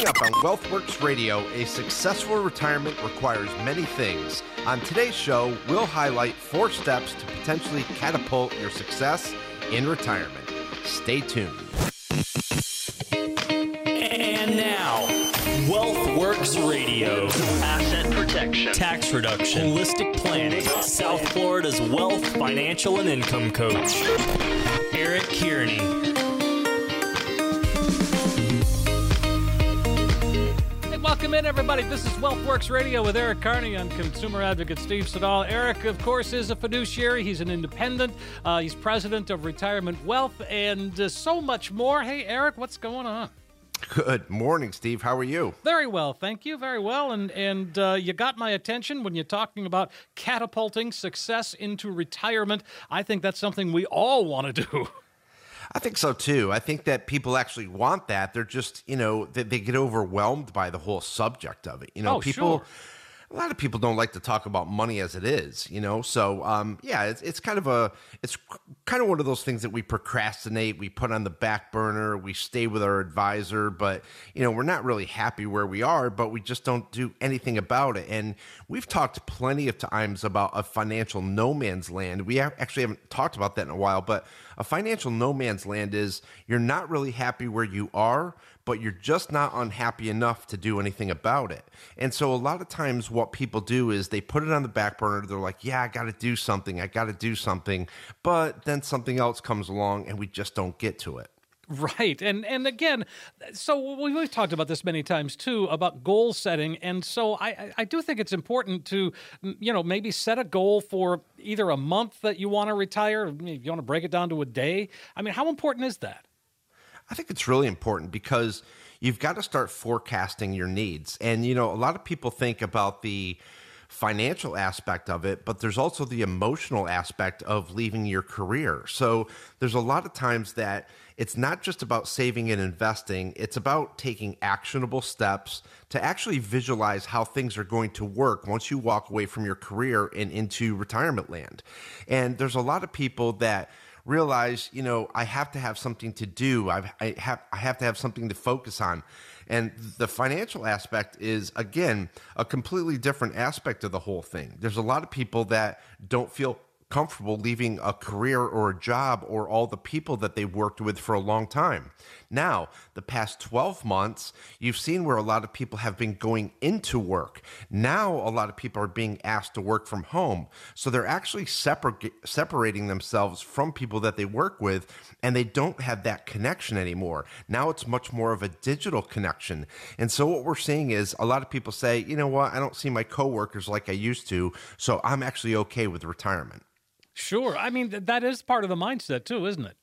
Coming up on WealthWorks Radio, a successful retirement requires many things. On today's show, we'll highlight four steps to potentially catapult your success in retirement. Stay tuned. And now, WealthWorks Radio. Asset protection. Tax reduction. Holistic planning. South Florida's wealth, financial, and income coach. Eric Kearney. Welcome in, everybody. This is WealthWorks Radio with Eric Kearney and consumer advocate Steve Siddall. Eric, of course, is a fiduciary. He's an independent. Uh, he's president of Retirement Wealth and uh, so much more. Hey, Eric, what's going on? Good morning, Steve. How are you? Very well, thank you. Very well, and and uh, you got my attention when you're talking about catapulting success into retirement. I think that's something we all want to do. I think so too. I think that people actually want that. They're just, you know, they, they get overwhelmed by the whole subject of it. You know, oh, people. Sure. A lot of people don't like to talk about money as it is, you know. So, um, yeah, it's, it's kind of a, it's kind of one of those things that we procrastinate, we put on the back burner, we stay with our advisor, but you know, we're not really happy where we are, but we just don't do anything about it. And we've talked plenty of times about a financial no man's land. We actually haven't talked about that in a while, but a financial no man's land is you're not really happy where you are, but you're just not unhappy enough to do anything about it. And so a lot of times what people do is they put it on the back burner. They're like, yeah, I got to do something. I got to do something. But then something else comes along and we just don't get to it. Right. And and again, so we've talked about this many times too about goal setting. And so I, I do think it's important to, you know, maybe set a goal for either a month that you want to retire. You want to break it down to a day. I mean, how important is that? I think it's really important because you've got to start forecasting your needs. And, you know, a lot of people think about the, financial aspect of it, but there's also the emotional aspect of leaving your career. So there's a lot of times that it's not just about saving and investing, it's about taking actionable steps to actually visualize how things are going to work once you walk away from your career and into retirement land. And there's a lot of people that realize, you know, I have to have something to do. I've, I have I have to have something to focus on. And the financial aspect is again a completely different aspect of the whole thing. There's a lot of people that don't feel comfortable leaving a career or a job or all the people that they've worked with for a long time. Now, the past 12 months, you've seen where a lot of people have been going into work. Now, a lot of people are being asked to work from home. So they're actually separ- separating themselves from people that they work with, and they don't have that connection anymore. Now it's much more of a digital connection. And so what we're seeing is a lot of people say, you know what, I don't see my coworkers like I used to, so I'm actually okay with retirement. Sure. I mean, that is part of the mindset too, isn't it?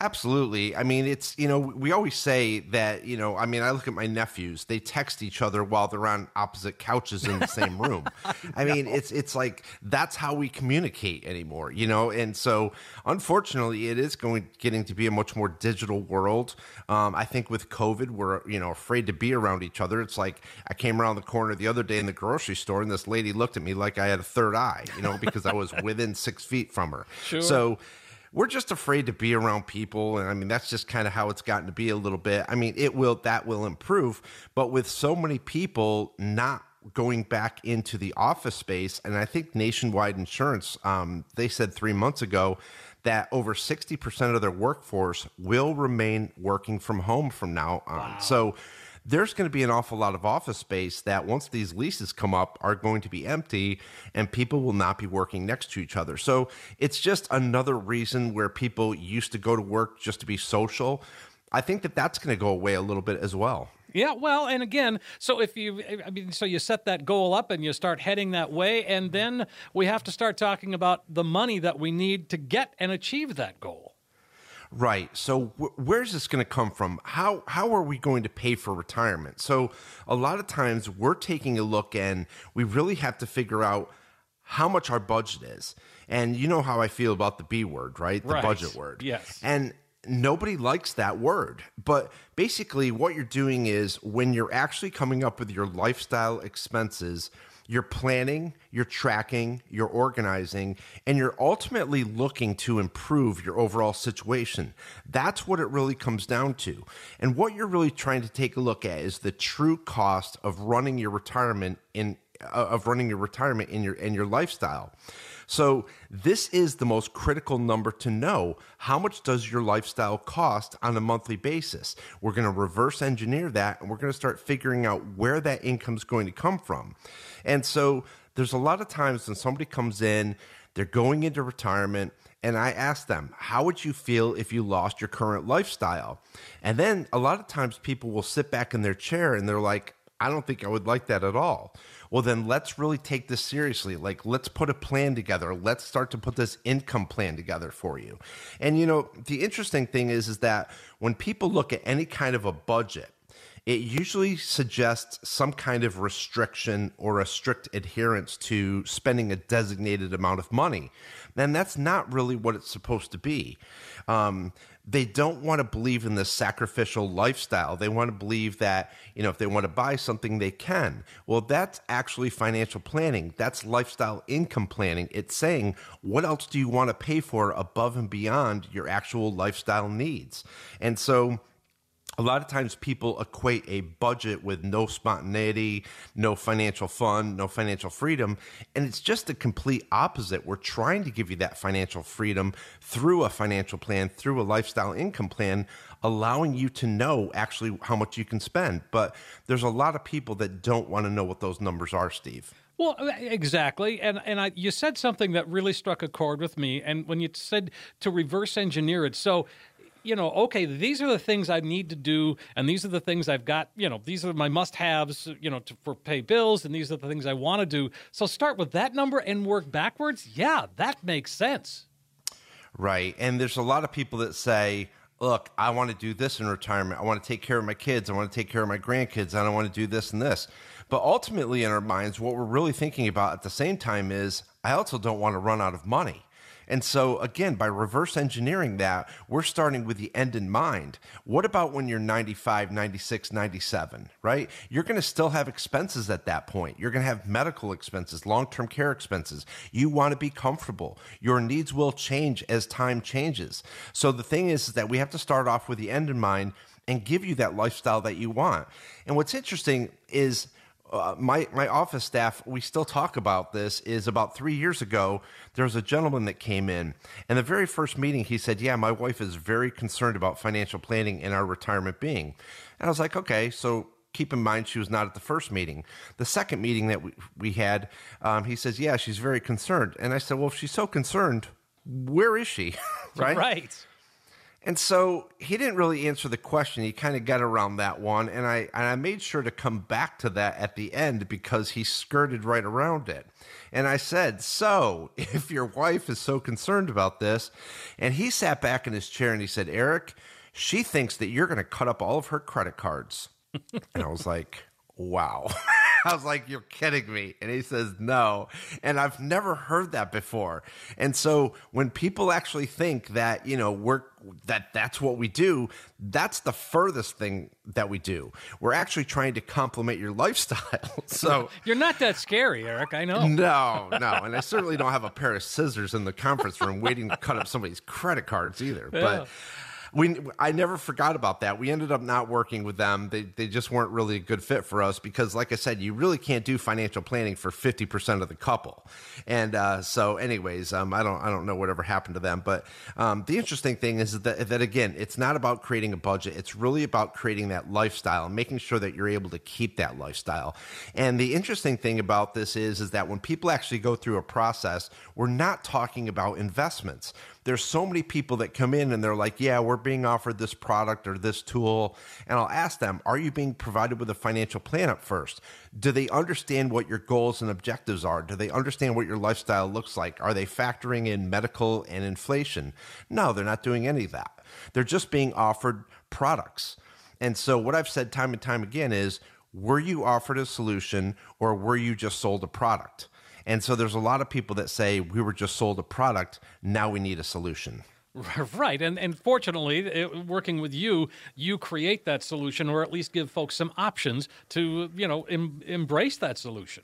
Absolutely. I mean, it's, you know, we always say that, you know, I mean, I look at my nephews, they text each other while they're on opposite couches in the same room. I mean, it's, it's like that's how we communicate anymore, you know? And so unfortunately, it is going, getting to be a much more digital world. Um, I think with COVID, we're, you know, afraid to be around each other. It's like I came around the corner the other day in the grocery store and this lady looked at me like I had a third eye, you know, because I was within six feet from her. Sure. So, we're just afraid to be around people and i mean that's just kind of how it's gotten to be a little bit i mean it will that will improve but with so many people not going back into the office space and i think nationwide insurance um, they said three months ago that over 60% of their workforce will remain working from home from now on Wow. so there's going to be an awful lot of office space that once these leases come up are going to be empty and people will not be working next to each other. So it's just another reason where people used to go to work just to be social. I think that that's going to go away a little bit as well. Yeah, well, and again, so if you, I mean, so you set that goal up and you start heading that way, and then we have to start talking about the money that we need to get and achieve that goal. Right. So wh- where's this going to come from? How how are we going to pay for retirement? So a lot of times we're taking a look and we really have to figure out how much our budget is. And you know how I feel about the B word, right? The Right. budget word. Yes. And nobody likes that word. But basically what you're doing is when you're actually coming up with your lifestyle expenses, you're planning, you're tracking, you're organizing, and you're ultimately looking to improve your overall situation. That's what it really comes down to. And what you're really trying to take a look at is the true cost of running your retirement in of running your retirement in your in your lifestyle. So this is the most critical number to know. How much does your lifestyle cost on a monthly basis? We're going to reverse engineer that and we're going to start figuring out where that income is going to come from. And so there's a lot of times when somebody comes in, they're going into retirement and I ask them, How would you feel if you lost your current lifestyle? And then a lot of times people will sit back in their chair and they're like, I don't think I would like that at all well, then let's really take this seriously. Like, let's put a plan together. Let's start to put this income plan together for you. And, you know, the interesting thing is, is that when people look at any kind of a budget, it usually suggests some kind of restriction or a strict adherence to spending a designated amount of money. And that's not really what it's supposed to be. Um, they don't want to believe in this sacrificial lifestyle. They want to believe that, you know, if they want to buy something, they can. Well, that's actually financial planning. That's lifestyle income planning. It's saying, what else do you want to pay for above and beyond your actual lifestyle needs? And so, a lot of times people equate a budget with no spontaneity, no financial fun, no financial freedom. And it's just the complete opposite. We're trying to give you that financial freedom through a financial plan, through a lifestyle income plan, allowing you to know actually how much you can spend. But there's a lot of people that don't want to know what those numbers are, Steve. Well, uh, exactly, and and I, you said something that really struck a chord with me. And when you said to reverse engineer it, so you know, okay, these are the things I need to do, and these are the things I've got, you know, these are my must haves, you know, to, for pay bills, and these are the things I want to do. So start with that number and work backwards. Yeah, that makes sense. Right. And there's a lot of people that say, look, I want to do this in retirement. I want to take care of my kids. I want to take care of my grandkids. And I don't want to do this and this. But ultimately, in our minds, what we're really thinking about at the same time is, I also don't want to run out of money. And so, again, by reverse engineering that, we're starting with the end in mind. What about when you're 95, 96, 97, right? You're going to still have expenses at that point. You're going to have medical expenses, long term care expenses. You want to be comfortable. Your needs will change as time changes. So, the thing is, is that we have to start off with the end in mind and give you that lifestyle that you want. And what's interesting is, uh, my my office staff we still talk about this is about three years ago there was a gentleman that came in. And the very first meeting he said yeah my wife is very concerned about financial planning in our retirement being. And i was like okay so keep in mind she was not at the first meeting. The second meeting that we, we had um, he says yeah she's very concerned. And i said well if she's so concerned where is she? Right? Right and so he didn't really answer the question. He kind of got around that one, and I and I made sure to come back to that at the end because he skirted right around it. And I said, "So, if your wife is so concerned about this," and he sat back in his chair and he said, "Eric, she thinks that you're going to cut up all of her credit cards." and I was like, "Wow." I was like, You're kidding me. And he says, No. And I've never heard that before. And so when people actually think that, you know, we're that that's what we do, that's the furthest thing that we do. We're actually trying to complement your lifestyle. so you're not that scary, Eric. I know. No, no. And I certainly don't have a pair of scissors in the conference room waiting to cut up somebody's credit cards either. Yeah. But we I never forgot about that. We ended up not working with them. They they just weren't really a good fit for us because, like I said, you really can't do financial planning for fifty percent of the couple. And uh, so, anyways, um, I don't I don't know whatever happened to them. But um, the interesting thing is that that again, it's not about creating a budget. It's really about creating that lifestyle and making sure that you're able to keep that lifestyle. And the interesting thing about this is is that when people actually go through a process, we're not talking about investments there's so many people that come in and they're like, yeah, we're being offered this product or this tool. And I'll ask them, are you being provided with a financial plan up first? Do they understand what your goals and objectives are? Do they understand what your lifestyle looks like? Are they factoring in medical and inflation? No, they're not doing any of that. They're just being offered products. And so, what I've said time and time again is, were you offered a solution or were you just sold a product? And so there's a lot of people that say we were just sold a product, now we need a solution. Right, and and fortunately, it, working with you, you create that solution, or at least give folks some options to you know em, embrace that solution.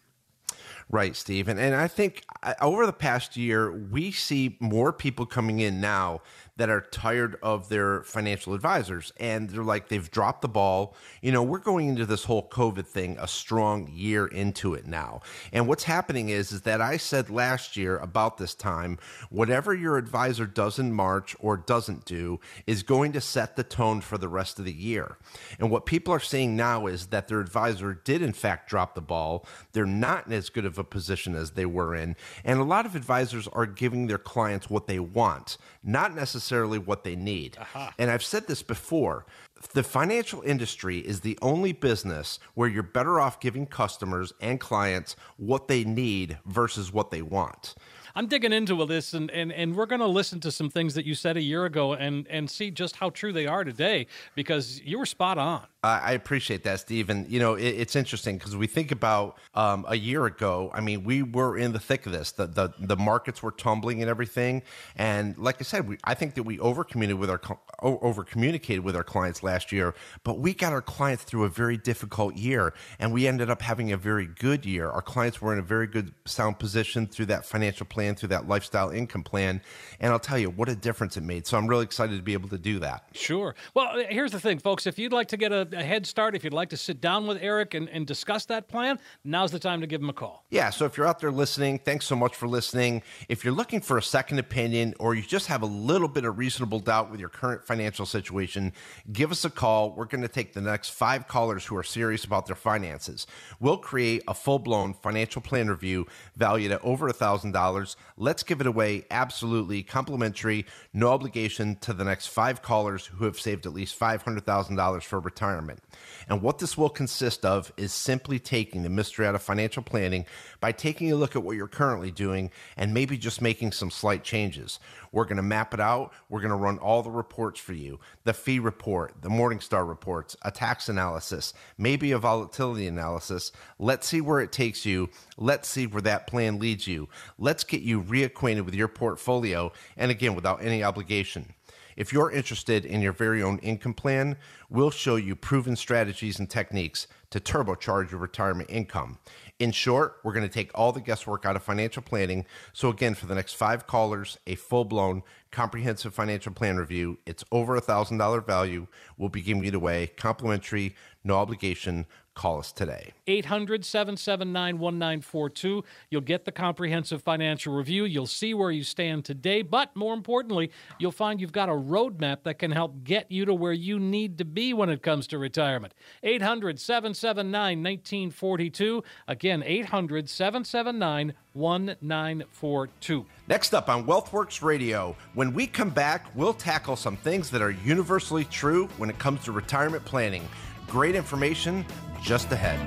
Right, Steve. And, and I think uh, over the past year, we see more people coming in now that are tired of their financial advisors and they're like they've dropped the ball. You know, we're going into this whole COVID thing a strong year into it now. And what's happening is is that I said last year about this time, whatever your advisor does in March or doesn't do is going to set the tone for the rest of the year. And what people are seeing now is that their advisor did in fact drop the ball. They're not in as good of a position as they were in. And a lot of advisors are giving their clients what they want, not necessarily what they need. And I've said this before. The financial industry is the only business where you're better off giving customers and clients what they need versus what they want. I'm digging into this, and, and, and we're going to listen to some things that you said a year ago and, and see just how true they are today because you were spot on. I appreciate that, Steve. And, you know, it, it's interesting because we think about um, a year ago, I mean, we were in the thick of this. The, the, the markets were tumbling and everything. And like I said, we, I think that we over communicated with our over communicated with our clients last year, but we got our clients through a very difficult year and we ended up having a very good year. Our clients were in a very good sound position through that financial plan, through that lifestyle income plan. And I'll tell you what a difference it made. So I'm really excited to be able to do that. Sure. Well, here's the thing, folks. If you'd like to get a, a head start, if you'd like to sit down with Eric and, and discuss that plan, now's the time to give him a call. Yeah, so if you're out there listening, thanks so much for listening. If you're looking for a second opinion or you just have a little bit of reasonable doubt with your current financial situation, give us a call. We're going to take the next five callers who are serious about their finances. We'll create a full blown financial plan review valued at over $1,000. Let's give it away absolutely complimentary, no obligation to the next five callers who have saved at least $500,000 for retirement. And what this will consist of is simply taking the mystery out of financial planning by taking a look at what you're currently doing and maybe just making some slight changes. We're going to map it out. We're going to run all the reports for you the fee report, the Morningstar reports, a tax analysis, maybe a volatility analysis. Let's see where it takes you. Let's see where that plan leads you. Let's get you reacquainted with your portfolio, and again, without any obligation. If you're interested in your very own income plan, we'll show you proven strategies and techniques to turbocharge your retirement income. In short, we're going to take all the guesswork out of financial planning. So, again, for the next five callers, a full blown comprehensive financial plan review. It's over a $1,000 value. We'll be giving it away complimentary, no obligation. Call us today. 800 779 1942. You'll get the comprehensive financial review. You'll see where you stand today, but more importantly, you'll find you've got a roadmap that can help get you to where you need to be when it comes to retirement. 800 779 1942. Again, 800 779 1942. Next up on WealthWorks Radio, when we come back, we'll tackle some things that are universally true when it comes to retirement planning. Great information just ahead.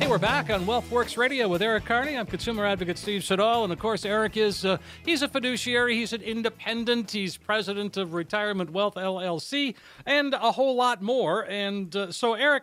Hey, we're back on WealthWorks Radio with Eric Carney. I'm consumer advocate Steve Siddall, and of course, Eric is uh, he's a fiduciary. He's an independent. He's president of Retirement Wealth LLC, and a whole lot more. And uh, so, Eric,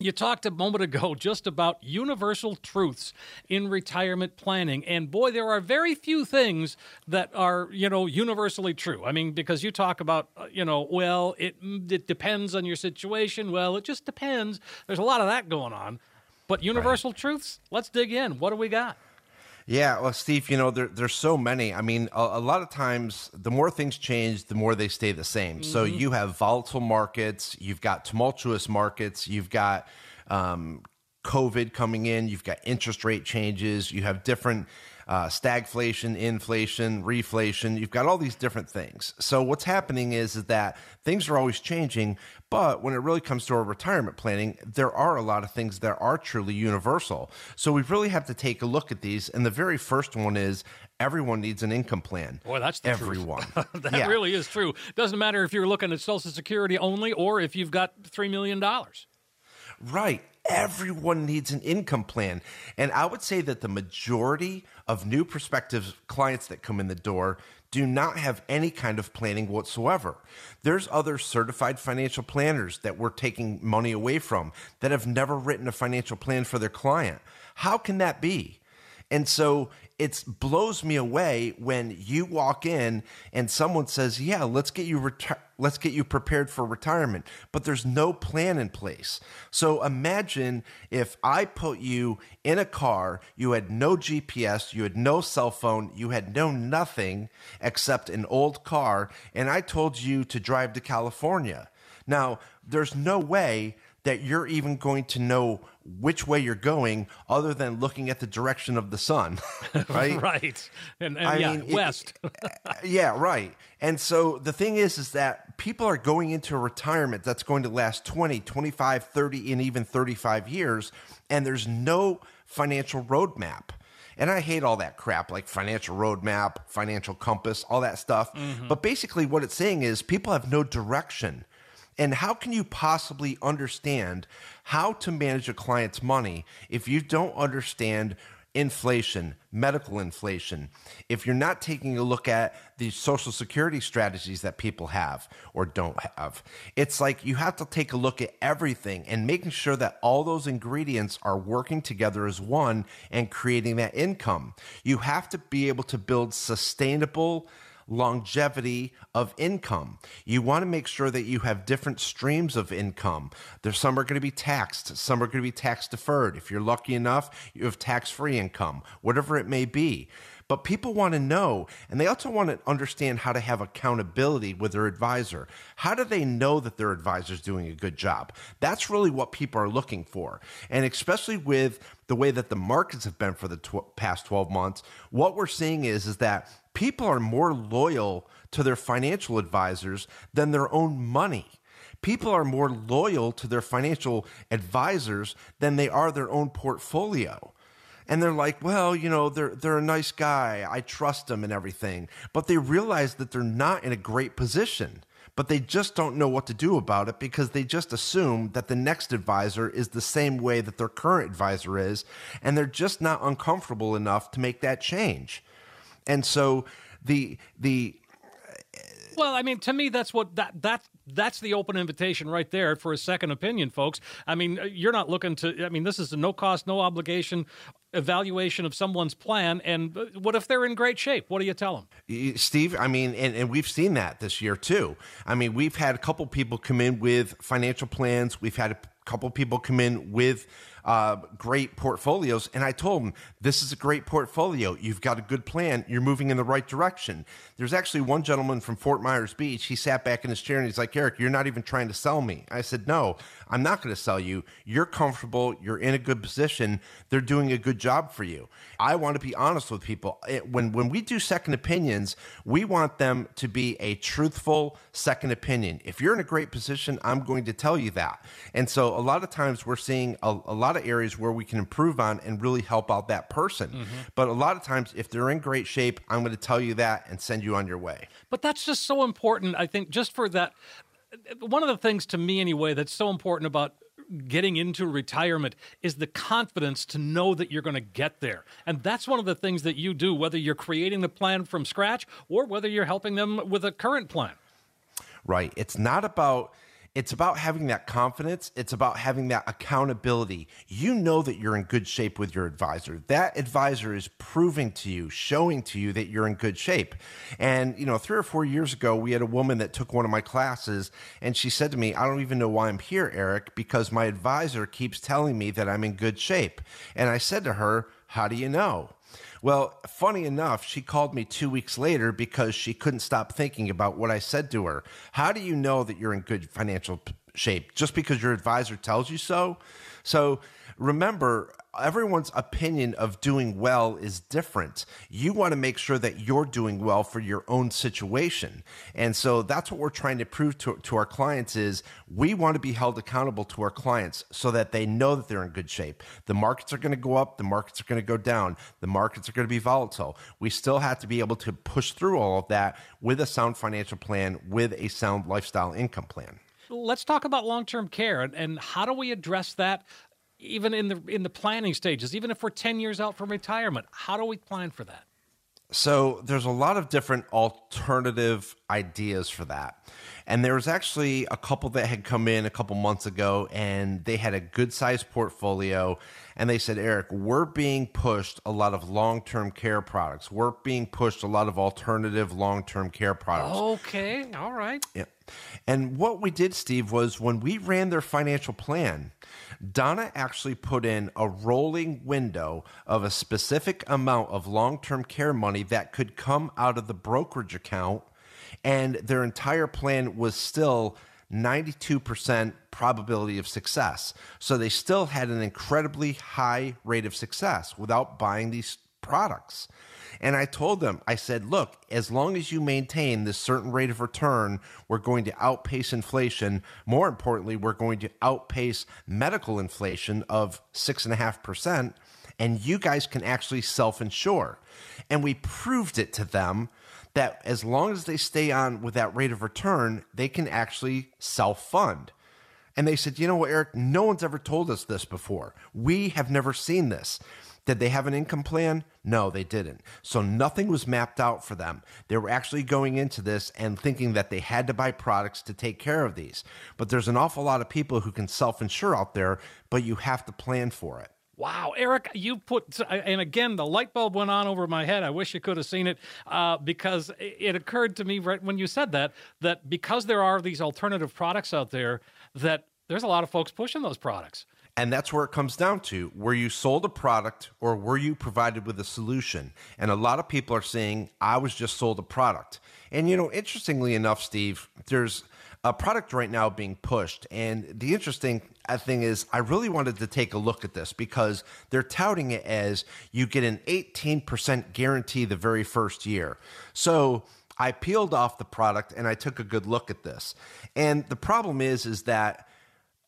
you talked a moment ago just about universal truths in retirement planning. And boy, there are very few things that are, you know, universally true. I mean, because you talk about, uh, you know, well, it, mm, it depends on your situation. Well, it just depends. There's a lot of that going on. But universal truths, let's dig in. What do we got? Yeah, well, Steve, you know, there, there's so many. I mean, a, a, lot of times, the more things change, the more they stay the same. Mm-hmm. So you have volatile markets, you've got tumultuous markets, you've got um, COVID coming in, you've got interest rate changes, you have different uh, stagflation, inflation, reflation. You've got all these different things. So what's happening is, is that things are always changing. But when it really comes to our retirement planning, there are a lot of things that are truly universal. So we really have to take a look at these. And the very first one is everyone needs an income plan. Boy, that's the everyone. that yeah. really is true. Doesn't matter if you're looking at Social Security only or if you've got three million dollars. Right. Everyone needs an income plan. And I would say that the majority of new prospective clients that come in the door do not have any kind of planning whatsoever. There's other certified financial planners that we're taking money away from that have never written a financial plan for their client. How can that be? And so it blows me away when you walk in and someone says, "Yeah, let's get you reti- let's get you prepared for retirement. But there's no plan in place. So imagine if I put you in a car, you had no GPS, you had no cell phone, you had no nothing except an old car, and I told you to drive to California. Now, there's no way that you're even going to know which way you're going other than looking at the direction of the sun, right? right. And, and I yeah, mean, it- west. yeah, right. And so the thing is is that people are going into a retirement that's going to last 20, 25, 30 and even 35 years and there's no financial roadmap. And I hate all that crap like financial roadmap, financial compass, all that stuff. Mm-hmm. But basically what it's saying is people have no direction. And how can you possibly understand how to manage a client's money if you don't understand inflation, medical inflation, if you're not taking a look at the social security strategies that people have or don't have? It's like you have to take a look at everything and making sure that all those ingredients are working together as one and creating that income. You have to be able to build sustainable longevity of income. You want to make sure that you have different streams of income. There's some are going to be taxed, some are going to be tax deferred. If you're lucky enough, you have tax-free income, whatever it may be. But people want to know, and they also want to understand how to have accountability with their advisor. How do they know that their advisor is doing a good job? That's really what people are looking for. And especially with the way that the markets have been for the tw- past 12 months, what we're seeing is, is that people are more loyal to their financial advisors than their own money. People are more loyal to their financial advisors than they are their own portfolio. And they're like, well, you know, they're they're a nice guy. I trust them and everything. But they realize that they're not in a great position. But they just don't know what to do about it because they just assume that the next advisor is the same way that their current advisor is, and they're just not uncomfortable enough to make that change. And so the the Well, I mean, to me, that's what that that that's the open invitation right there for a second opinion, folks. I mean, uh, you're not looking to. I mean, this is a no cost, no obligation evaluation of someone's plan. And uh, what if they're in great shape? What do you tell them? Steve, I mean, and, and we've seen that this year too. I mean, we've had a couple people come in with financial plans. We've had a couple people come in with uh, great portfolios. And I told them, this is a great portfolio. You've got a good plan. You're moving in the right direction. There's actually one gentleman from Fort Myers Beach. He sat back in his chair and he's like, Eric, you're not even trying to sell me. I said, no, I'm not going to sell you. You're comfortable. You're in a good position. They're doing a good job for you. I want to be honest with people. It- when, when we do second opinions, we want them to be a truthful second opinion. If you're in a great position, I'm going to tell you that. And so a lot of times we're seeing a, a lot of areas where we can improve on and really help out that person. Mm-hmm. But a lot of times, if they're in great shape, I'm going to tell you that and send you on your way. But that's just so important, I think, just for that. One of the things to me, anyway, that's so important about getting into retirement is the confidence to know that you're going to get there. And that's one of the things that you do, whether you're creating the plan from scratch or whether you're helping them with a current plan. Right. It's not about it's about having that confidence. It's about having that accountability. You know that you're in good shape with your advisor. That advisor is proving to you, showing to you that you're in good shape. And, you know, three or four years ago, we had a woman that took one of my classes and she said to me, I don't even know why I'm here, Eric, because my advisor keeps telling me that I'm in good shape. And I said to her, How do you know? Well, funny enough, she called me two weeks later because she couldn't stop thinking about what I said to her. How do you know that you're in good financial shape? Just because your advisor tells you so? So remember, everyone's opinion of doing well is different. You want to make sure that you're doing well for your own situation. And so that's what we're trying to prove to, to our clients is we want to be held accountable to our clients so that they know that they're in good shape. The markets are going to go up, the markets are going to go down, the markets are going to be volatile. We still have to be able to push through all of that with a sound financial plan, with a sound lifestyle income plan. Let's talk about long-term care and, and how do we address that even in the in the planning stages, even if we're 10 years out from retirement. How do we plan for that? So there's a lot of different alternative ideas for that. And there was actually a couple that had come in a couple months ago and they had a good sized portfolio. And they said, Eric, we're being pushed a lot of long term care products. We're being pushed a lot of alternative long term care products. Okay, all right. Yeah. And what we did, Steve, was when we ran their financial plan, Donna actually put in a rolling window of a specific amount of long term care money that could come out of the brokerage account. And their entire plan was still 92% probability of success. So they still had an incredibly high rate of success without buying these products. And I told them, I said, look, as long as you maintain this certain rate of return, we're going to outpace inflation. More importantly, we're going to outpace medical inflation of six and a half percent. And you guys can actually self insure. And we proved it to them that as long as they stay on with that rate of return, they can actually self fund. And they said, you know what, Eric, no one's ever told us this before. We have never seen this. Did they have an income plan? No, they didn't. So nothing was mapped out for them. They were actually going into this and thinking that they had to buy products to take care of these. But there's an awful lot of people who can self insure out there, but you have to plan for it. Wow, Eric, you put, and again, the light bulb went on over my head. I wish you could have seen it uh, because it occurred to me right when you said that, that because there are these alternative products out there, that there's a lot of folks pushing those products. And that's where it comes down to were you sold a product or were you provided with a solution? And a lot of people are saying, I was just sold a product. And, you know, interestingly enough, Steve, there's a product right now being pushed. And the interesting uh, thing is, I really wanted to take a look at this because they're touting it as you get an 18% guarantee the very first year. So, I peeled off the product and I took a good look at this. And the problem is is that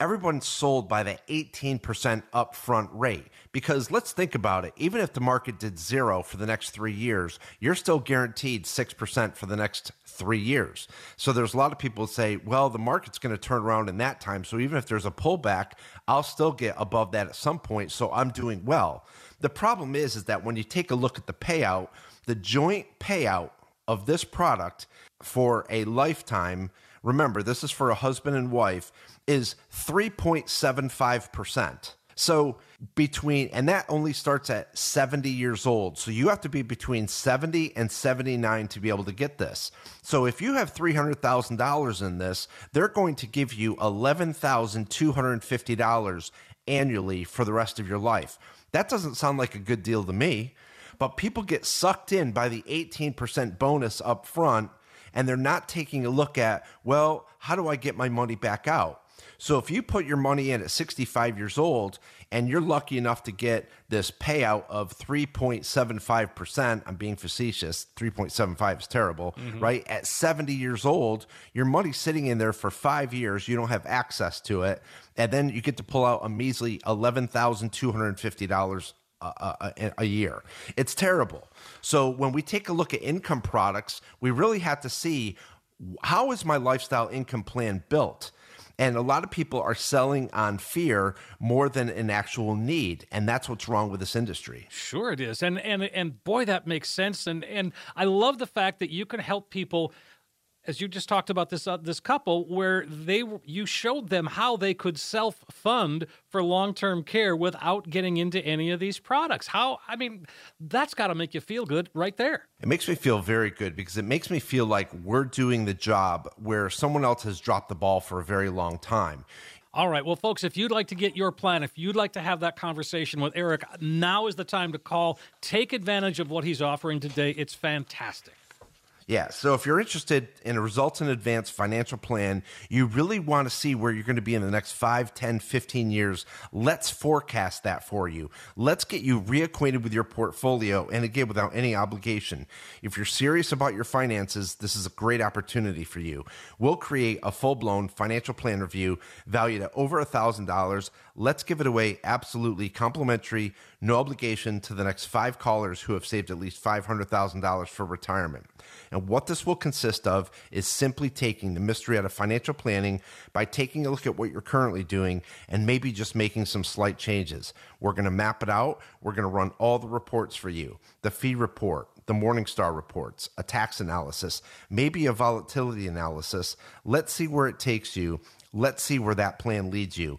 everyone's sold by the 18% upfront rate. Because let's think about it. Even if the market did zero for the next three years, you're still guaranteed 6% for the next three years. So there's a lot of people say, well, the market's going to turn around in that time. So even if there's a pullback, I'll still get above that at some point. So I'm doing well. The problem is, is that when you take a look at the payout, the joint payout of this product for a lifetime, remember, this is for a husband and wife, is 3.75%. So between, and that only starts at 70 years old. So you have to be between 70 and 79 to be able to get this. So if you have $300,000 in this, they're going to give you $11,250 annually for the rest of your life. That doesn't sound like a good deal to me, but people get sucked in by the 18% bonus up front and they're not taking a look at, well, how do I get my money back out? So if you put your money in at 65 years old and you're lucky enough to get this payout of 3.75%, I'm being facetious, 3.75 is terrible, mm-hmm. right? At 70 years old, your money's sitting in there for five years. You don't have access to it. And then you get to pull out a measly $11,250 a, a, a, year. It's terrible. So when we take a look at income products, we really have to see how is my lifestyle income plan built? And a lot of people are selling on fear more than an actual need, and that's what's wrong with this industry. Sure, it is, and and and boy, that makes sense. And and I love the fact that you can help people as you just talked about this uh, this couple where they you showed them how they could self fund for long term care without getting into any of these products. How I mean, that's got to make you feel good right there. It makes me feel very good because it makes me feel like we're doing the job where someone else has dropped the ball for a very long time. All right. Well, folks, if you'd like to get your plan, if you'd like to have that conversation with Eric, now is the time to call. Take advantage of what he's offering today. It's fantastic. Yeah. So if you're interested in a results in advance financial plan, you really want to see where you're going to be in the next 5, 10, 15 years. Let's forecast that for you. Let's get you reacquainted with your portfolio and again without any obligation. If you're serious about your finances, this is a great opportunity for you. We'll create a full-blown financial plan review valued at over $1,000. Let's give it away absolutely complimentary, no obligation to the next 5 callers who have saved at least $500,000 for retirement. And what this will consist of is simply taking the mystery out of financial planning by taking a look at what you're currently doing and maybe just making some slight changes. We're going to map it out. We're going to run all the reports for you the fee report, the Morningstar reports, a tax analysis, maybe a volatility analysis. Let's see where it takes you. Let's see where that plan leads you.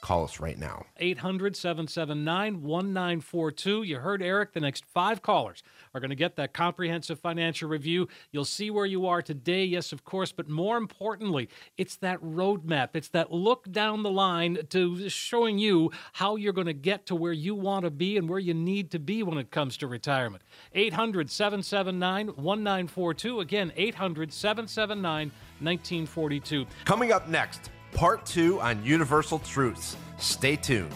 Call us right now. 800 779 1942. You heard Eric. The next five callers are going to get that comprehensive financial review. You'll see where you are today, yes, of course, but more importantly, it's that roadmap. It's that look down the line to showing you how you're going to get to where you want to be and where you need to be when it comes to retirement. 800 779 1942. Again, 800 779 1942. Coming up next, part two on Universal Truths. Stay tuned.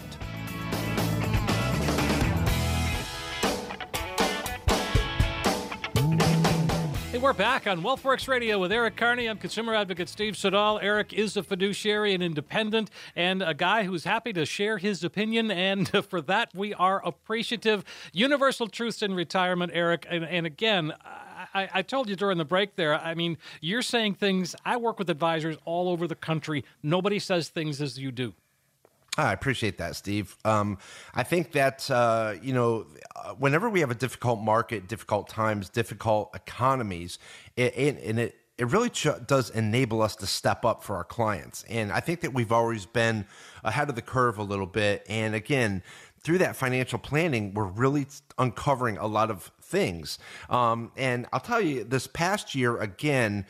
Hey, we're back on WealthWorks Radio with Eric Carney. I'm consumer advocate Steve Siddall. Eric is a fiduciary and independent and a guy who's happy to share his opinion. And for that, we are appreciative. Universal truths in retirement, Eric. And, and again, I, I, told you during the break there, I mean, you're saying things. I work with advisors all over the country. Nobody says things as you do. I appreciate that, Steve. Um, I think that, uh, you know, whenever we have a difficult market, difficult times, difficult economies, it, it, and it, it really ch- does enable us to step up for our clients. And I think that we've always been ahead of the curve a little bit. And again, through that financial planning, we're really uncovering a lot of things. Um, and I'll tell you, this past year, again,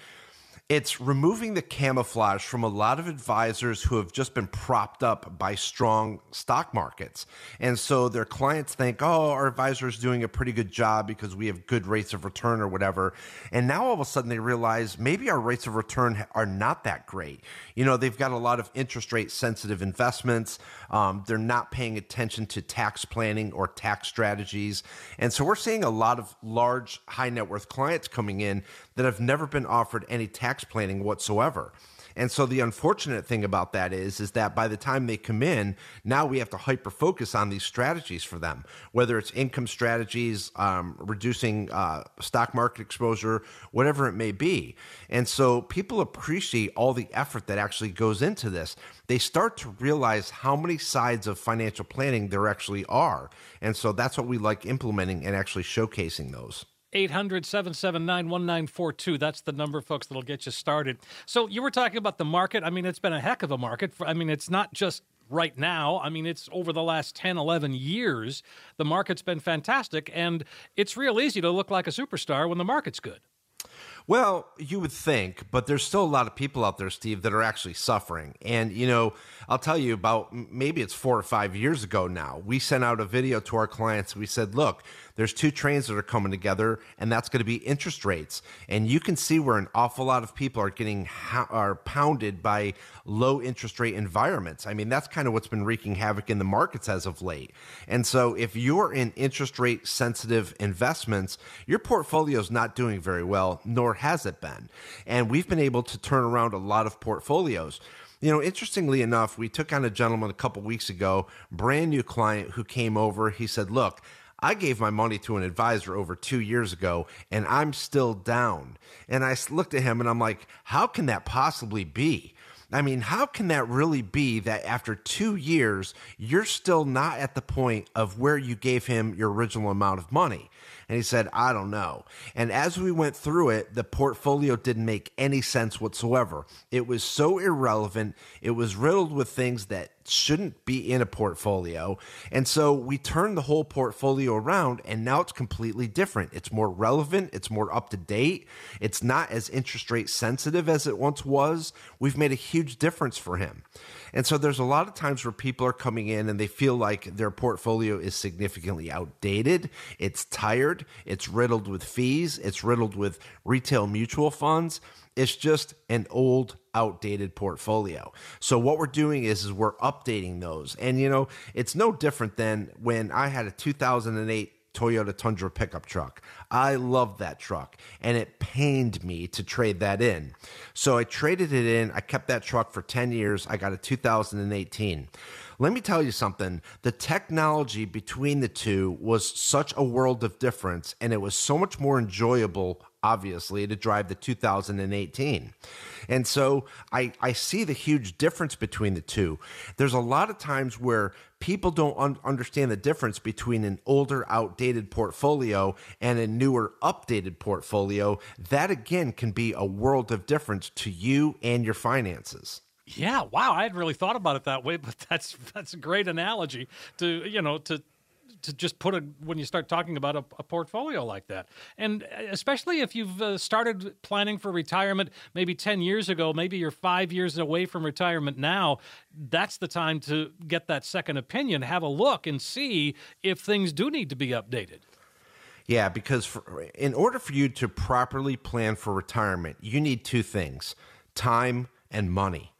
it's removing the camouflage from a lot of advisors who have just been propped up by strong stock markets. And so their clients think, oh, our advisor is doing a pretty good job because we have good rates of return or whatever. And now all of a sudden they realize maybe our rates of return are not that great. You know, they've got a lot of interest rate sensitive investments. Um, they're not paying attention to tax planning or tax strategies. And so we're seeing a lot of large, high net worth clients coming in that have never been offered any tax planning whatsoever. And so the unfortunate thing about that is, is that by the time they come in, now we have to hyper focus on these strategies for them, whether it's income strategies, um, reducing uh, stock market exposure, whatever it may be. And so people appreciate all the effort that actually goes into this. They start to realize how many sides of financial planning there actually are. And so that's what we like implementing and actually showcasing those. 800 779 1942. That's the number, folks, that'll get you started. So, you were talking about the market. I mean, it's been a heck of a market. For, I mean, it's not just right now. I mean, it's over the last 10, 11 years. The market's been fantastic, and it's real easy to look like a superstar when the market's good. Well, you would think, but there's still a lot of people out there, Steve, that are actually suffering. And, you know, I'll tell you about maybe it's four or five years ago now. We sent out a video to our clients. We said, look, there's two trains that are coming together, and that's going to be interest rates. And you can see where an awful lot of people are getting are pounded by low interest rate environments. I mean, that's kind of what's been wreaking havoc in the markets as of late. And so, if you're in interest rate sensitive investments, your portfolio is not doing very well, nor has it been. And we've been able to turn around a lot of portfolios. You know, interestingly enough, we took on a gentleman a couple weeks ago, brand new client who came over. He said, Look, I gave my money to an advisor over two years ago and I'm still down. And I looked at him and I'm like, how can that possibly be? I mean, how can that really be that after two years, you're still not at the point of where you gave him your original amount of money? And he said, I don't know. And as we went through it, the portfolio didn't make any sense whatsoever. It was so irrelevant. It was riddled with things that shouldn't be in a portfolio. And so we turned the whole portfolio around and now it's completely different. It's more relevant, it's more up to date, it's not as interest rate sensitive as it once was. We've made a huge difference for him. And so there's a lot of times where people are coming in and they feel like their portfolio is significantly outdated, it's tired, it's riddled with fees, it's riddled with retail mutual funds. It's just an old, outdated portfolio. So what we're doing is, is we're updating those. And you know, it's no different than when I had a 2008 Toyota Tundra pickup truck. I loved that truck and it pained me to trade that in. So I traded it in. I kept that truck for 10 years. I got a 2018. Let me tell you something. The technology between the two was such a world of difference and it was so much more enjoyable obviously, to drive the 2018. And so I, I see the huge difference between the two. There's a lot of times where people don't un- understand the difference between an older, outdated portfolio and a newer, updated portfolio. That again can be a world of difference to you and your finances. Yeah, wow, I hadn't really thought about it that way, but that's that's a great analogy to you know to to just put a when you start talking about a, a portfolio like that, and uh, especially if you've uh, started planning for retirement maybe ten years ago, maybe you're five years away from retirement now. That's the time to get that second opinion, have a look, and see if things do need to be updated. Yeah, because for, in order for you to properly plan for retirement, you need two things: time and money.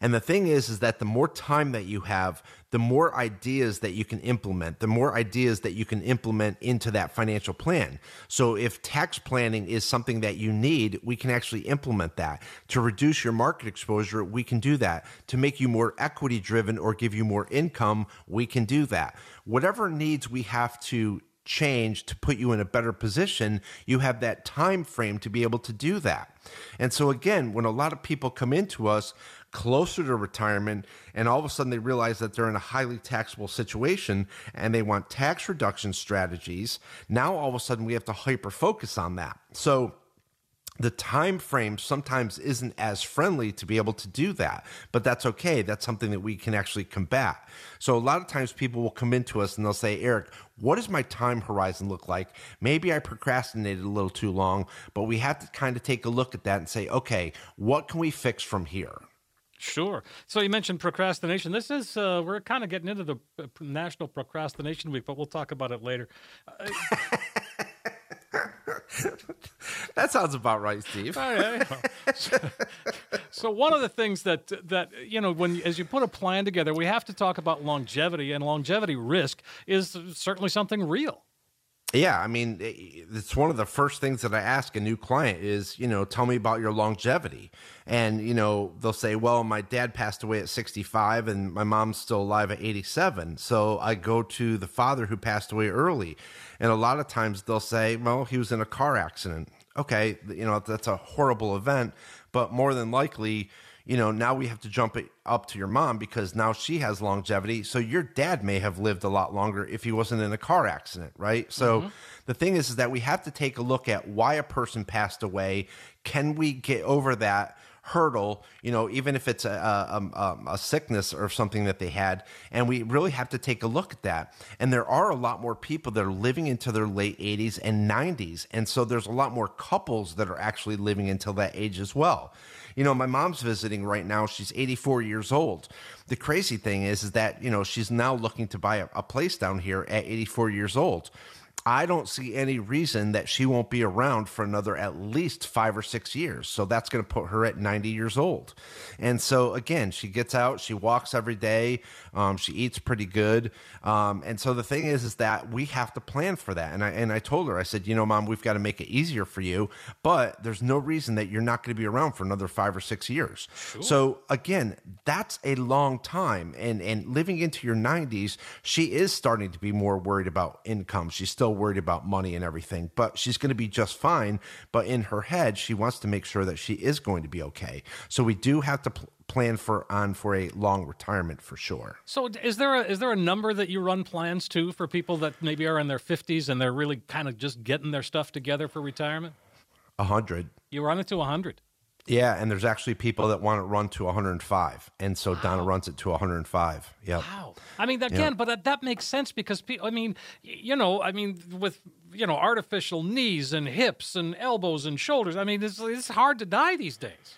And the thing is, is that the more time that you have, the more ideas that you can implement, the more ideas that you can implement into that financial plan. So if tax planning is something that you need, we can actually implement that. To reduce your market exposure, we can do that. To make you more equity driven or give you more income, we can do that. Whatever needs we have to change to put you in a better position you have that time frame to be able to do that and so again when a lot of people come into us closer to retirement and all of a sudden they realize that they're in a highly taxable situation and they want tax reduction strategies. Now all of a sudden we have to hyper focus on that. So the time frame sometimes isn't as friendly to be able to do that but that's okay. That's something that we can actually combat. So a lot of times people will come into us and they'll say eric what does my time horizon look like? Maybe i procrastinated a little too long but we have to kind of take a look at that and say okay what can we fix from here Sure. So you mentioned procrastination. This is uh, we're kind of getting into the uh, National Procrastination Week, but we'll talk about it later. Uh, that sounds about right, Steve. so, so, one of the things that that you know when as you put a plan together, we have to talk about longevity, and longevity risk is certainly something real. Yeah, I mean, it's one of the first things that I ask a new client is, you know, tell me about your longevity. And, you know, they'll say, well, my dad passed away at 65 and my mom's still alive at 87. So I go to the father who passed away early. And a lot of times they'll say, well, he was in a car accident. Okay, you know, that's a horrible event, but more than likely, you know, now we have to jump it up to your mom because now she has longevity. So your dad may have lived a lot longer if he wasn't in a car accident, right? So mm-hmm. the thing is, is that we have to take a look at why a person passed away. Can we get over that? Hurdle, you know, even if it's a, a, a, sickness or something that they had. And we really have to take a look at that. And there are a lot more people that are living into their late 80s and 90s. And so there's a lot more couples that are actually living until that age as well. You know, my mom's visiting right now. She's 84 years old. The crazy thing is, is that, you know, she's now looking to buy a, a place down here at 84 years old. I don't see any reason that she won't be around for another at least five or six years. So that's going to put her at 90 years old. And so, again, she gets out, she walks every day, um, she eats pretty good. Um, and so the thing is, is that we have to plan for that. And I, and I told her, I said, you know, mom, we've got to make it easier for you, but there's no reason that you're not going to be around for another five or six years. Sure. So, again, that's a long time. And, and living into your 90s, she is starting to be more worried about income. She's still still worried about money and everything, but she's going to be just fine. But in her head, she wants to make sure that she is going to be okay. So we do have to pl- plan for on for a long retirement for sure. So is there a is there a number that you run plans to for people that maybe are in their 50s and they're really kind of just getting their stuff together for retirement? A hundred. You run it to a hundred. Yeah, and there's actually people that want it run to 105, and so wow. Donna runs it to 105. Yeah. Wow. I mean, again, but that, that makes sense because I mean, you know, I mean, with you know, artificial knees and hips and elbows and shoulders. I mean, it's it's hard to die these days.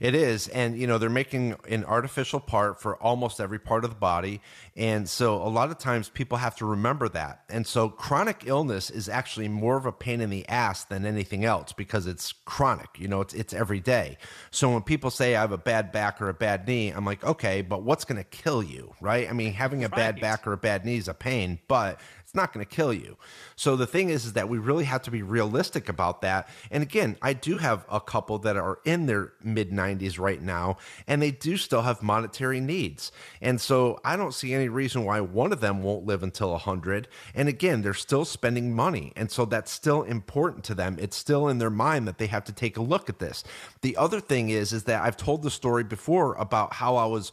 It is. And, you know, they're making an artificial part for almost every part of the body. And so a lot of times people have to remember that. And so chronic illness is actually more of a pain in the ass than anything else because it's chronic, you know, it's, it's every day. So when people say I have a bad back or a bad knee, I'm like, okay, but what's going to kill you, right? I mean, having a right. bad back or a bad knee is a pain, but it's not going to kill you. So the thing is, is that we really have to be realistic about that. And again, I do have a couple that are in their mid 90s right now, and they do still have monetary needs. And so I don't see any reason why one of them won't live until 100. And again, they're still spending money. And so that's still important to them. It's still in their mind that they have to take a look at this. The other thing is, is that I've told the story before about how I was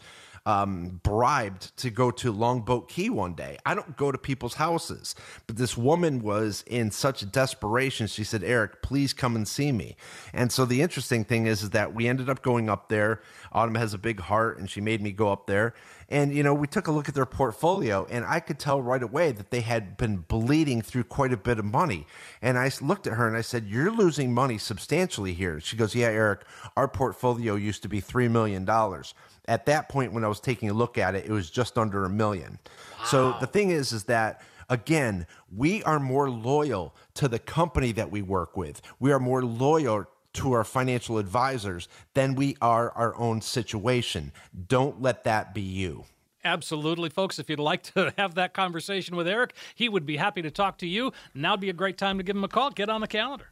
um, bribed to go to Longboat Key one day. I don't go to people's houses, but this woman was in such desperation. She said, Eric, please come and see me. And so the interesting thing is, is that we ended up going up there. Autumn has a big heart, and she made me go up there. And, you know, we took a look at their portfolio, and I could tell right away that they had been bleeding through quite a bit of money. And I looked at her and I said, You're losing money substantially here. She goes, Yeah, Eric, our portfolio used to be $3 million at that point when I was taking a look at it, it was just under a million. Wow. So the thing is, is that again, we are more loyal to the company that we work with. We are more loyal to our financial advisors than we are our own situation. Don't let that be you. Absolutely, folks. If you'd like to have that conversation with Eric, he would be happy to talk to you. Now'd be a great time to give him a call. Get on the calendar.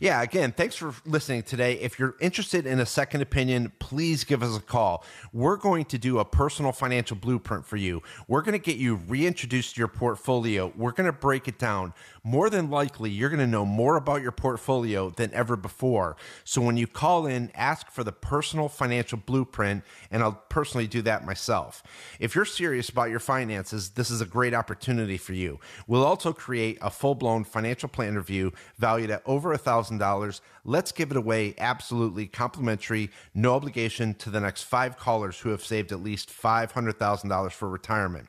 Yeah, again, thanks for listening today. If you're interested in a second opinion, please give us a call. We're going to do a personal financial blueprint for you. We're going to get you reintroduced to your portfolio. We're going to break it down. More than likely, you're going to know more about your portfolio than ever before. So when you call in, ask for the personal financial blueprint, and I'll personally do that myself. If you're serious about your finances, this is a great opportunity for you. We'll also create a full blown financial plan review valued at over a $1,000. Let's give it away absolutely complimentary, no obligation to the next five callers who have saved at least $500,000 for retirement.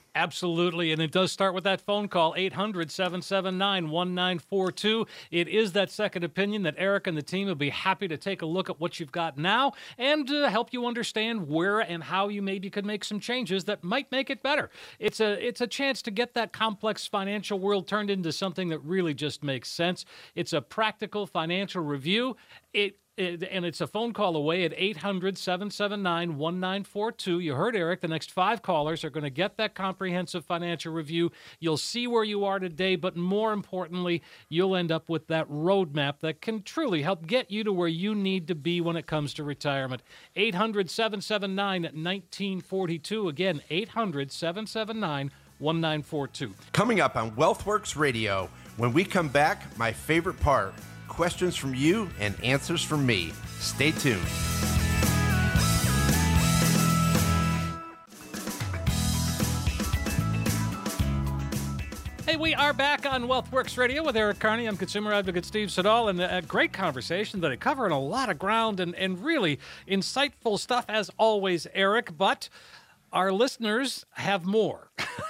Absolutely. And it does start with that phone call, 800 779 1942. It is that second opinion that Eric and the team will be happy to take a look at what you've got now and uh, help you understand where and how you maybe could make some changes that might make it better. It's a, it's a chance to get that complex financial world turned into something that really just makes sense. It's a practical financial review. It and it's a phone call away at 800 779 1942. You heard Eric. The next five callers are going to get that comprehensive financial review. You'll see where you are today, but more importantly, you'll end up with that roadmap that can truly help get you to where you need to be when it comes to retirement. 800 779 1942. Again, 800 779 1942. Coming up on WealthWorks Radio, when we come back, my favorite part questions from you and answers from me. Stay tuned. Hey, we are back on WealthWorks Radio with Eric Carney. I'm consumer advocate Steve Siddall, and a great conversation that I covered a lot of ground and, and really insightful stuff as always, Eric. But our listeners have more.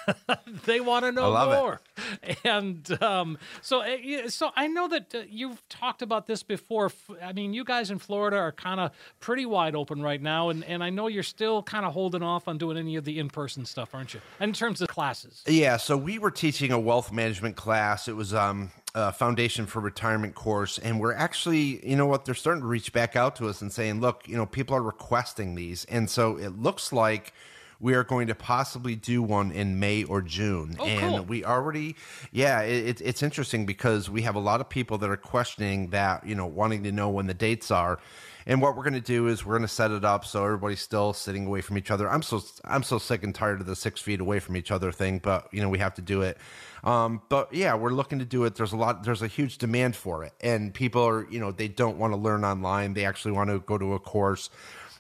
they want to know more. It. And um, so, uh, so I know that uh, you've talked about this before. I mean, you guys in Florida are kind of pretty wide open right now, and, and I know you're still kind of holding off on doing any of the in person stuff, aren't you? In terms of classes. Yeah. So we were teaching a wealth management class. It was um, a foundation for retirement course and we're actually you know what they're starting to reach back out to us and saying look you know people are requesting these and so it looks like we are going to possibly do one in May or June. Oh, and cool. we already, yeah, it, it's interesting because we have a lot of people that are questioning that, you know, wanting to know when the dates are. And what we're going to do is we're going to set it up so everybody's still sitting away from each other. I'm so I'm so sick and tired of the six feet away from each other thing, but you know we have to do it. Um, but yeah, we're looking to do it. There's a lot. There's a huge demand for it, and people are you know they don't want to learn online. They actually want to go to a course.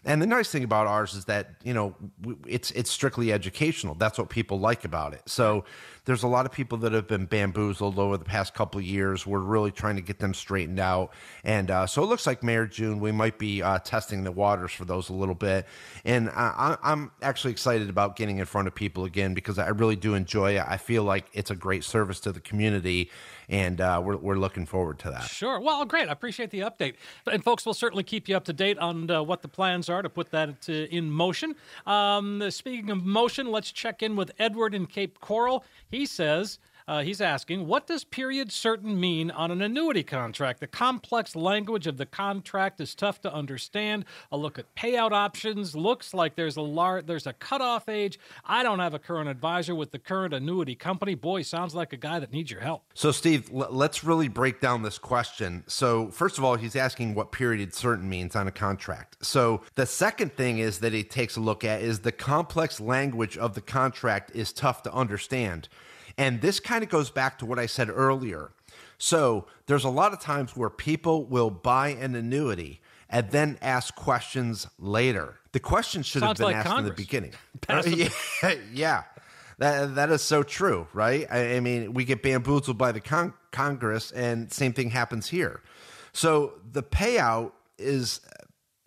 And the nice thing about ours is that you know it's it's strictly educational. That's what people like about it. So there's a lot of people that have been bamboozled over the past couple of years. We're really trying to get them straightened out. And uh, so it looks like May or June, we might be uh, testing the waters for those a little bit. And I, I'm actually excited about getting in front of people again because I really do enjoy it. I feel like it's a great service to the community and uh, we're, we're looking forward to that. Sure. Well, great. I appreciate the update. And folks, we'll certainly keep you up to date on uh, what the plans are to put that in motion. Um, speaking of motion, let's check in with Edward in Cape Coral. He says, uh, he's asking, what does period certain mean on an annuity contract? The complex language of the contract is tough to understand. A look at payout options looks like there's a lar- there's a cutoff age. I don't have a current advisor with the current annuity company. Boy, sounds like a guy that needs your help. So, Steve, l- let's really break down this question. So, first of all, he's asking what period certain means on a contract. So, the second thing is that he takes a look at is the complex language of the contract is tough to understand. And this kind of goes back to what I said earlier. So there's a lot of times where people will buy an annuity and then ask questions later. The question should Sounds have been like asked Congress. in the beginning. yeah, yeah. That, that is so true, right? I, I mean, we get bamboozled by the con- Congress, and same thing happens here. So the payout is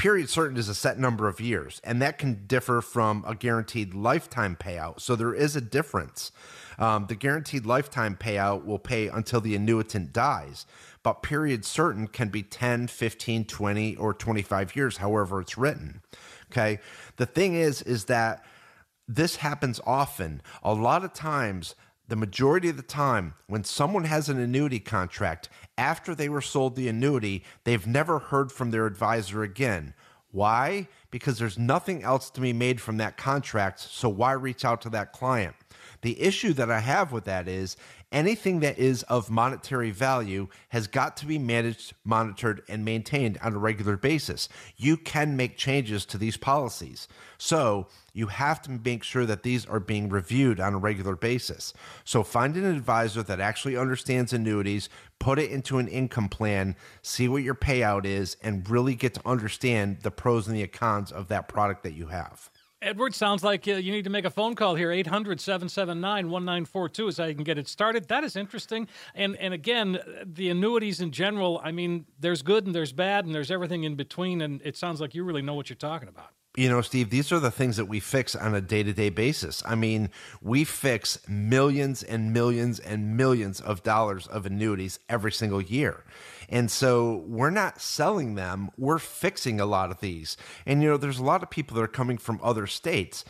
period certain is a set number of years, and that can differ from a guaranteed lifetime payout. So there is a difference. Um, the guaranteed lifetime payout will pay until the annuitant dies, but period certain can be 10, 15, 20, or 25 years, however it's written. Okay. The thing is, is that this happens often. A lot of times, the majority of the time, when someone has an annuity contract, after they were sold the annuity, they've never heard from their advisor again. Why? Because there's nothing else to be made from that contract. So why reach out to that client? The issue that I have with that is anything that is of monetary value has got to be managed, monitored, and maintained on a regular basis. You can make changes to these policies. So you have to make sure that these are being reviewed on a regular basis. So find an advisor that actually understands annuities, put it into an income plan, see what your payout is, and really get to understand the pros and the cons of that product that you have. Edward, sounds like uh, you need to make a phone call here. 800 779 1942 is how you can get it started. That is interesting. And, and again, the annuities in general, I mean, there's good and there's bad and there's everything in between. And it sounds like you really know what you're talking about. You know, Steve, these are the things that we fix on a day to day basis. I mean, we fix millions and millions and millions of dollars of annuities every single year. And so we're not selling them, we're fixing a lot of these. And, you know, there's a lot of people that are coming from other states.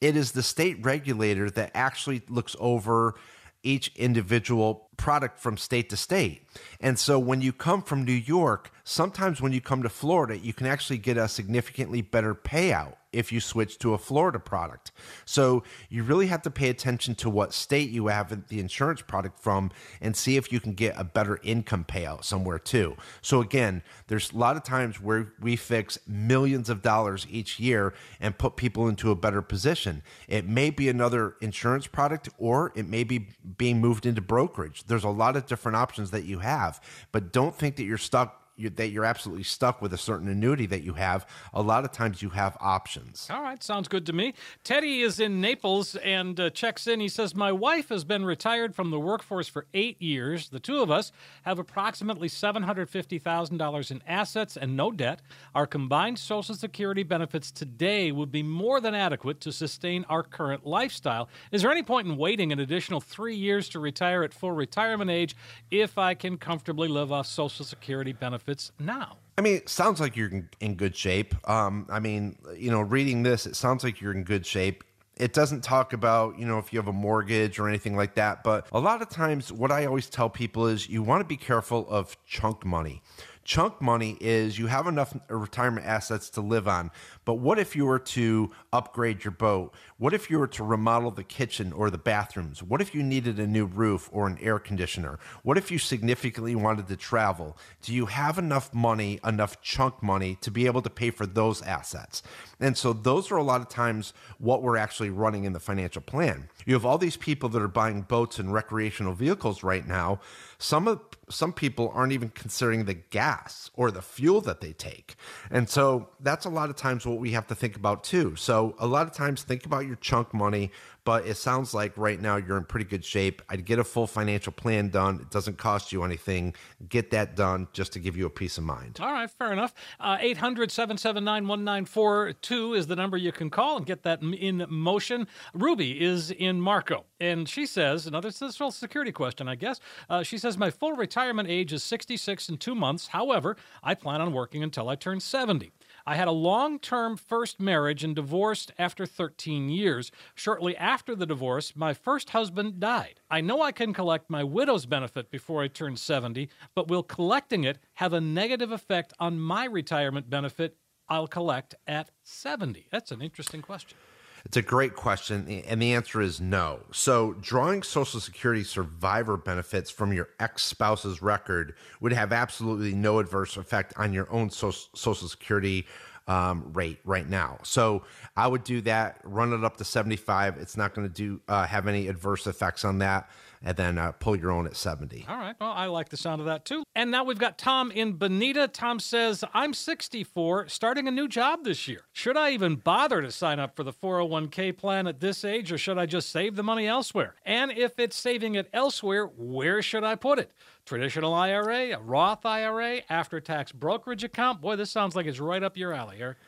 It is the state regulator that actually looks over each individual product from state to state. And so when you come from New York, sometimes when you come to Florida, you can actually get a significantly better payout if you switch to a Florida product. So you really have to pay attention to what state you have the insurance product from and see if you can get a better income payout somewhere too. So again, there's a lot of times where we fix millions of dollars each year and put people into a better position. It may be another insurance product or it may be being moved into brokerage. There's a lot of different options that you have, but don't think that you're stuck you're, that you're absolutely stuck with a certain annuity that you have. A lot of times you have options. All right, sounds good to me. Teddy is in Naples and uh, checks in. He says, My wife has been retired from the workforce for eight years. The two of us have approximately $750,000 in assets and no debt. Our combined Social Security benefits today would be more than adequate to sustain our current lifestyle. Is there any point in waiting an additional three years to retire at full retirement age if I can comfortably live off Social Security benefits now? I mean, sounds like you're in, in good shape. Um, I mean, you know, reading this, it sounds like you're in good shape. It doesn't talk about, you know, if you have a mortgage or anything like that. But a lot of times, what I always tell people is you want to be careful of chunk money. Chunk money is you have enough uh, retirement assets to live on, but what if you were to upgrade your boat? What if you were to remodel the kitchen or the bathrooms? What if you needed a new roof or an air conditioner? What if you significantly wanted to travel? Do you have enough money, enough chunk money to be able to pay for those assets? And so those are a lot of times what we're actually running in the financial plan. You have all these people that are buying boats and recreational vehicles right now. Some of some people aren't even considering the gas or the fuel that they take. And so that's a lot of times what we have to think about too. So a lot of times think about your chunk money, but it sounds like right now you're in pretty good shape. I'd get a full financial plan done. It doesn't cost you anything. Get that done just to give you a peace of mind. All right, fair enough. Uh, 800 779 1942 is the number you can call and get that in motion. Ruby is in Marco, and she says, another social security question, I guess. Uh, she says, My full retirement age is 66 in two months. However, I plan on working until I turn 70. I had a long term first marriage and divorced after 13 years. Shortly after the divorce, my first husband died. I know I can collect my widow's benefit before I turn 70, but will collecting it have a negative effect on my retirement benefit I'll collect at 70? That's an interesting question. It's a great question, and the answer is no. So, drawing Social Security survivor benefits from your ex spouse's record would have absolutely no adverse effect on your own Social Security um, rate right now. So, I would do that, run it up to 75. It's not going to do uh, have any adverse effects on that and then uh, pull your own at 70. All right. Well, I like the sound of that too. And now we've got Tom in Bonita. Tom says, I'm 64, starting a new job this year. Should I even bother to sign up for the 401k plan at this age, or should I just save the money elsewhere? And if it's saving it elsewhere, where should I put it? Traditional IRA, a Roth IRA, after tax brokerage account? Boy, this sounds like it's right up your alley, Eric.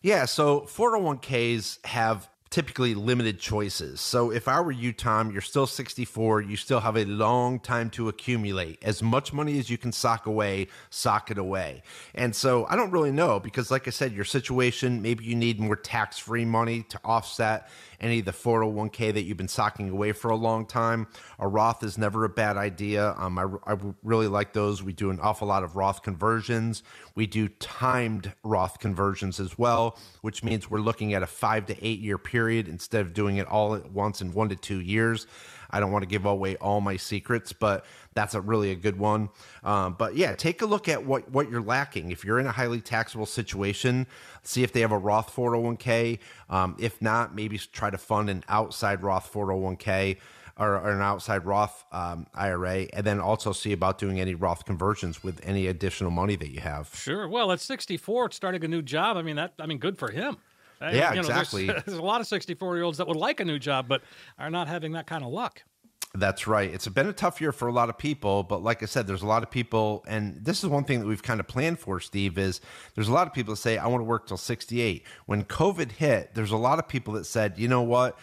Yeah, so 401ks have typically limited choices. So if I were you, Tom, you're still 64, you still have a long time to accumulate. As much money as you can sock away, sock it away. And so I don't really know because, like I said, your situation, maybe you need more tax free money to offset any of the 401k that you've been socking away for a long time. A Roth is never a bad idea. Um, I, I really like those. We do an awful lot of Roth conversions. We do timed Roth conversions as well, which means we're looking at a five to eight year period instead of doing it all at once in one to two years. I don't want to give away all my secrets, but that's a really a good one. Um, but yeah, take a look at what what you're lacking. If you're in a highly taxable situation, see if they have a Roth 401k. Um, if not, maybe try to fund an outside Roth 401k. Or, an outside Roth um, IRA, and then also see about doing any Roth conversions with any additional money that you have. Sure. Well, at 64, starting a new job. I mean, that I mean, good for him. Yeah, you know, exactly. There's, there's, a lot of 64 year olds that would like a new job, but are not having that kind of luck. That's right. It's been a tough year for a lot of people, but like I said, there's a lot of people, and this is one thing that we've kind of planned for, Steve, is there's a lot of people that say, I want to work till 68. When COVID hit, there's a lot of people that said, you know what?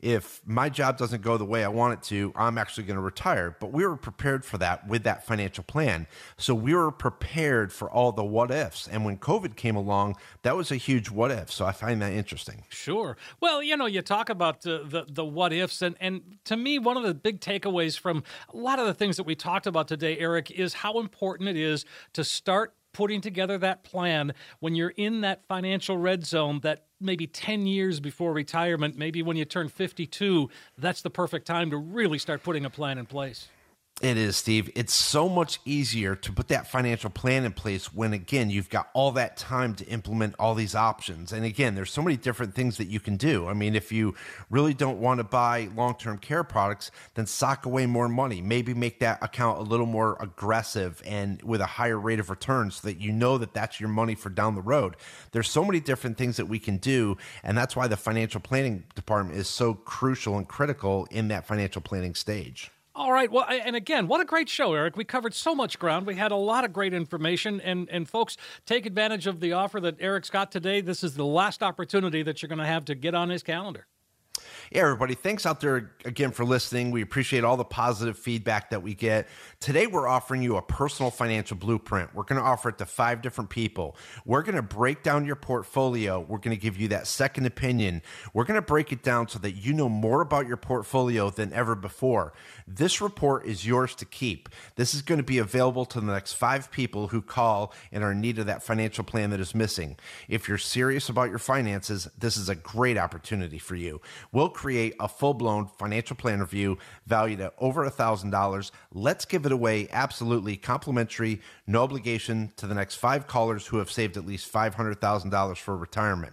If my job doesn't go the way I want it to, I'm actually going to retire. But we were prepared for that with that financial plan. So we were prepared for all the what ifs. And when COVID came along, that was a huge what if. So I find that interesting. Sure. Well, you know, you talk about the, the, the what ifs. And, and to me, one of the big takeaways from a lot of the things that we talked about today, Eric, is how important it is to start putting together that plan when you're in that financial red zone that maybe 10 years before retirement, maybe when you turn 52, that's the perfect time to really start putting a plan in place. It is, Steve. It's so much easier to put that financial plan in place when, again, you've got all that time to implement all these options. And again, there's so many different things that you can do. I mean, if you really don't want to buy long term care products, then sock away more money. Maybe make that account a little more aggressive and with a higher rate of return so that you know that that's your money for down the road. There's so many different things that we can do. And that's why the financial planning department is so crucial and critical in that financial planning stage. All right. Well, and again, what a great show, Eric. We covered so much ground. We had a lot of great information. And, and folks, take advantage of the offer that Eric's got today. This is the last opportunity that you're going to have to get on his calendar. Yeah, everybody, thanks out there again for listening. We appreciate all the positive feedback that we get. Today, we're offering you a personal financial blueprint. We're going to offer it to five different people. We're going to break down your portfolio. We're going to give you that second opinion. We're going to break it down so that you know more about your portfolio than ever before. This report is yours to keep. This is going to be available to the next five people who call and are in need of that financial plan that is missing. If you're serious about your finances, this is a great opportunity for you. We'll create a full blown financial plan review valued at over $1,000. Let's give it away absolutely complimentary, no obligation to the next five callers who have saved at least $500,000 for retirement.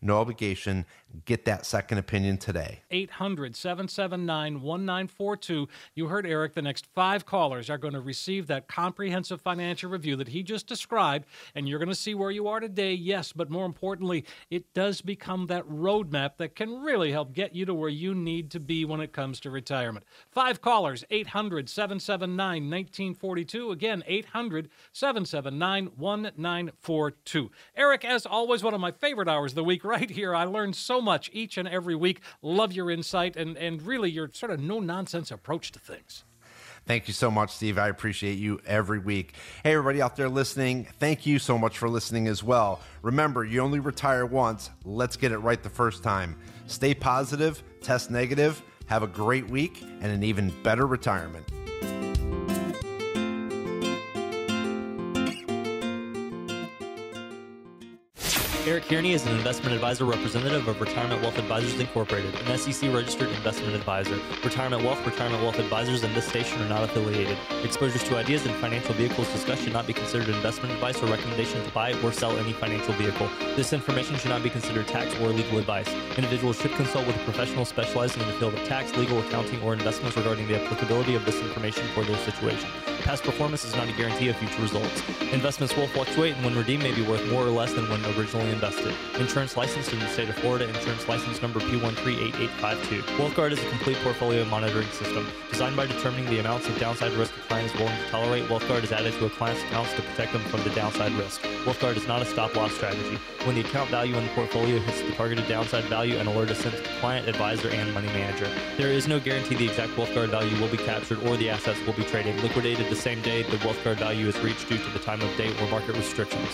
no obligation. Get that second opinion today. 800 779 1942. You heard Eric. The next five callers are going to receive that comprehensive financial review that he just described, and you're going to see where you are today, yes, but more importantly, it does become that roadmap that can really help get you to where you need to be when it comes to retirement. Five callers, 800 779 1942. Again, 800 779 1942. Eric, as always, one of my favorite hours of the week right here. I learn so much each and every week. Love your insight and, and really your sort of no nonsense approach to things. Thank you so much, Steve. I appreciate you every week. Hey, everybody out there listening, thank you so much for listening as well. Remember, you only retire once. Let's get it right the first time. Stay positive, test negative, have a great week, and an even better retirement. Eric Kearney is an investment advisor representative of Retirement Wealth Advisors Incorporated, an SEC registered investment advisor. Retirement Wealth, Retirement Wealth Advisors, and this station are not affiliated. Exposures to ideas and financial vehicles discussed should not be considered investment advice or recommendation to buy or sell any financial vehicle. This information should not be considered tax or legal advice. Individuals should consult with a professional specializing in the field of tax, legal, accounting, or investments regarding the applicability of this information for their situation. Past performance is not a guarantee of future results. Investments will fluctuate and when redeemed may be worth more or less than when originally invested. Insurance licensed in the state of Florida, insurance license number P138852. WealthGuard is a complete portfolio monitoring system. Designed by determining the amounts of downside risk a client is willing to tolerate, WealthGuard is added to a client's accounts to protect them from the downside risk. WealthGuard is not a stop-loss strategy. When the account value in the portfolio hits the targeted downside value, an alert is sent to the client, advisor, and money manager. There is no guarantee the exact WealthGuard value will be captured or the assets will be traded, liquidated same day the WealthGuard value is reached due to the time of day or market restrictions.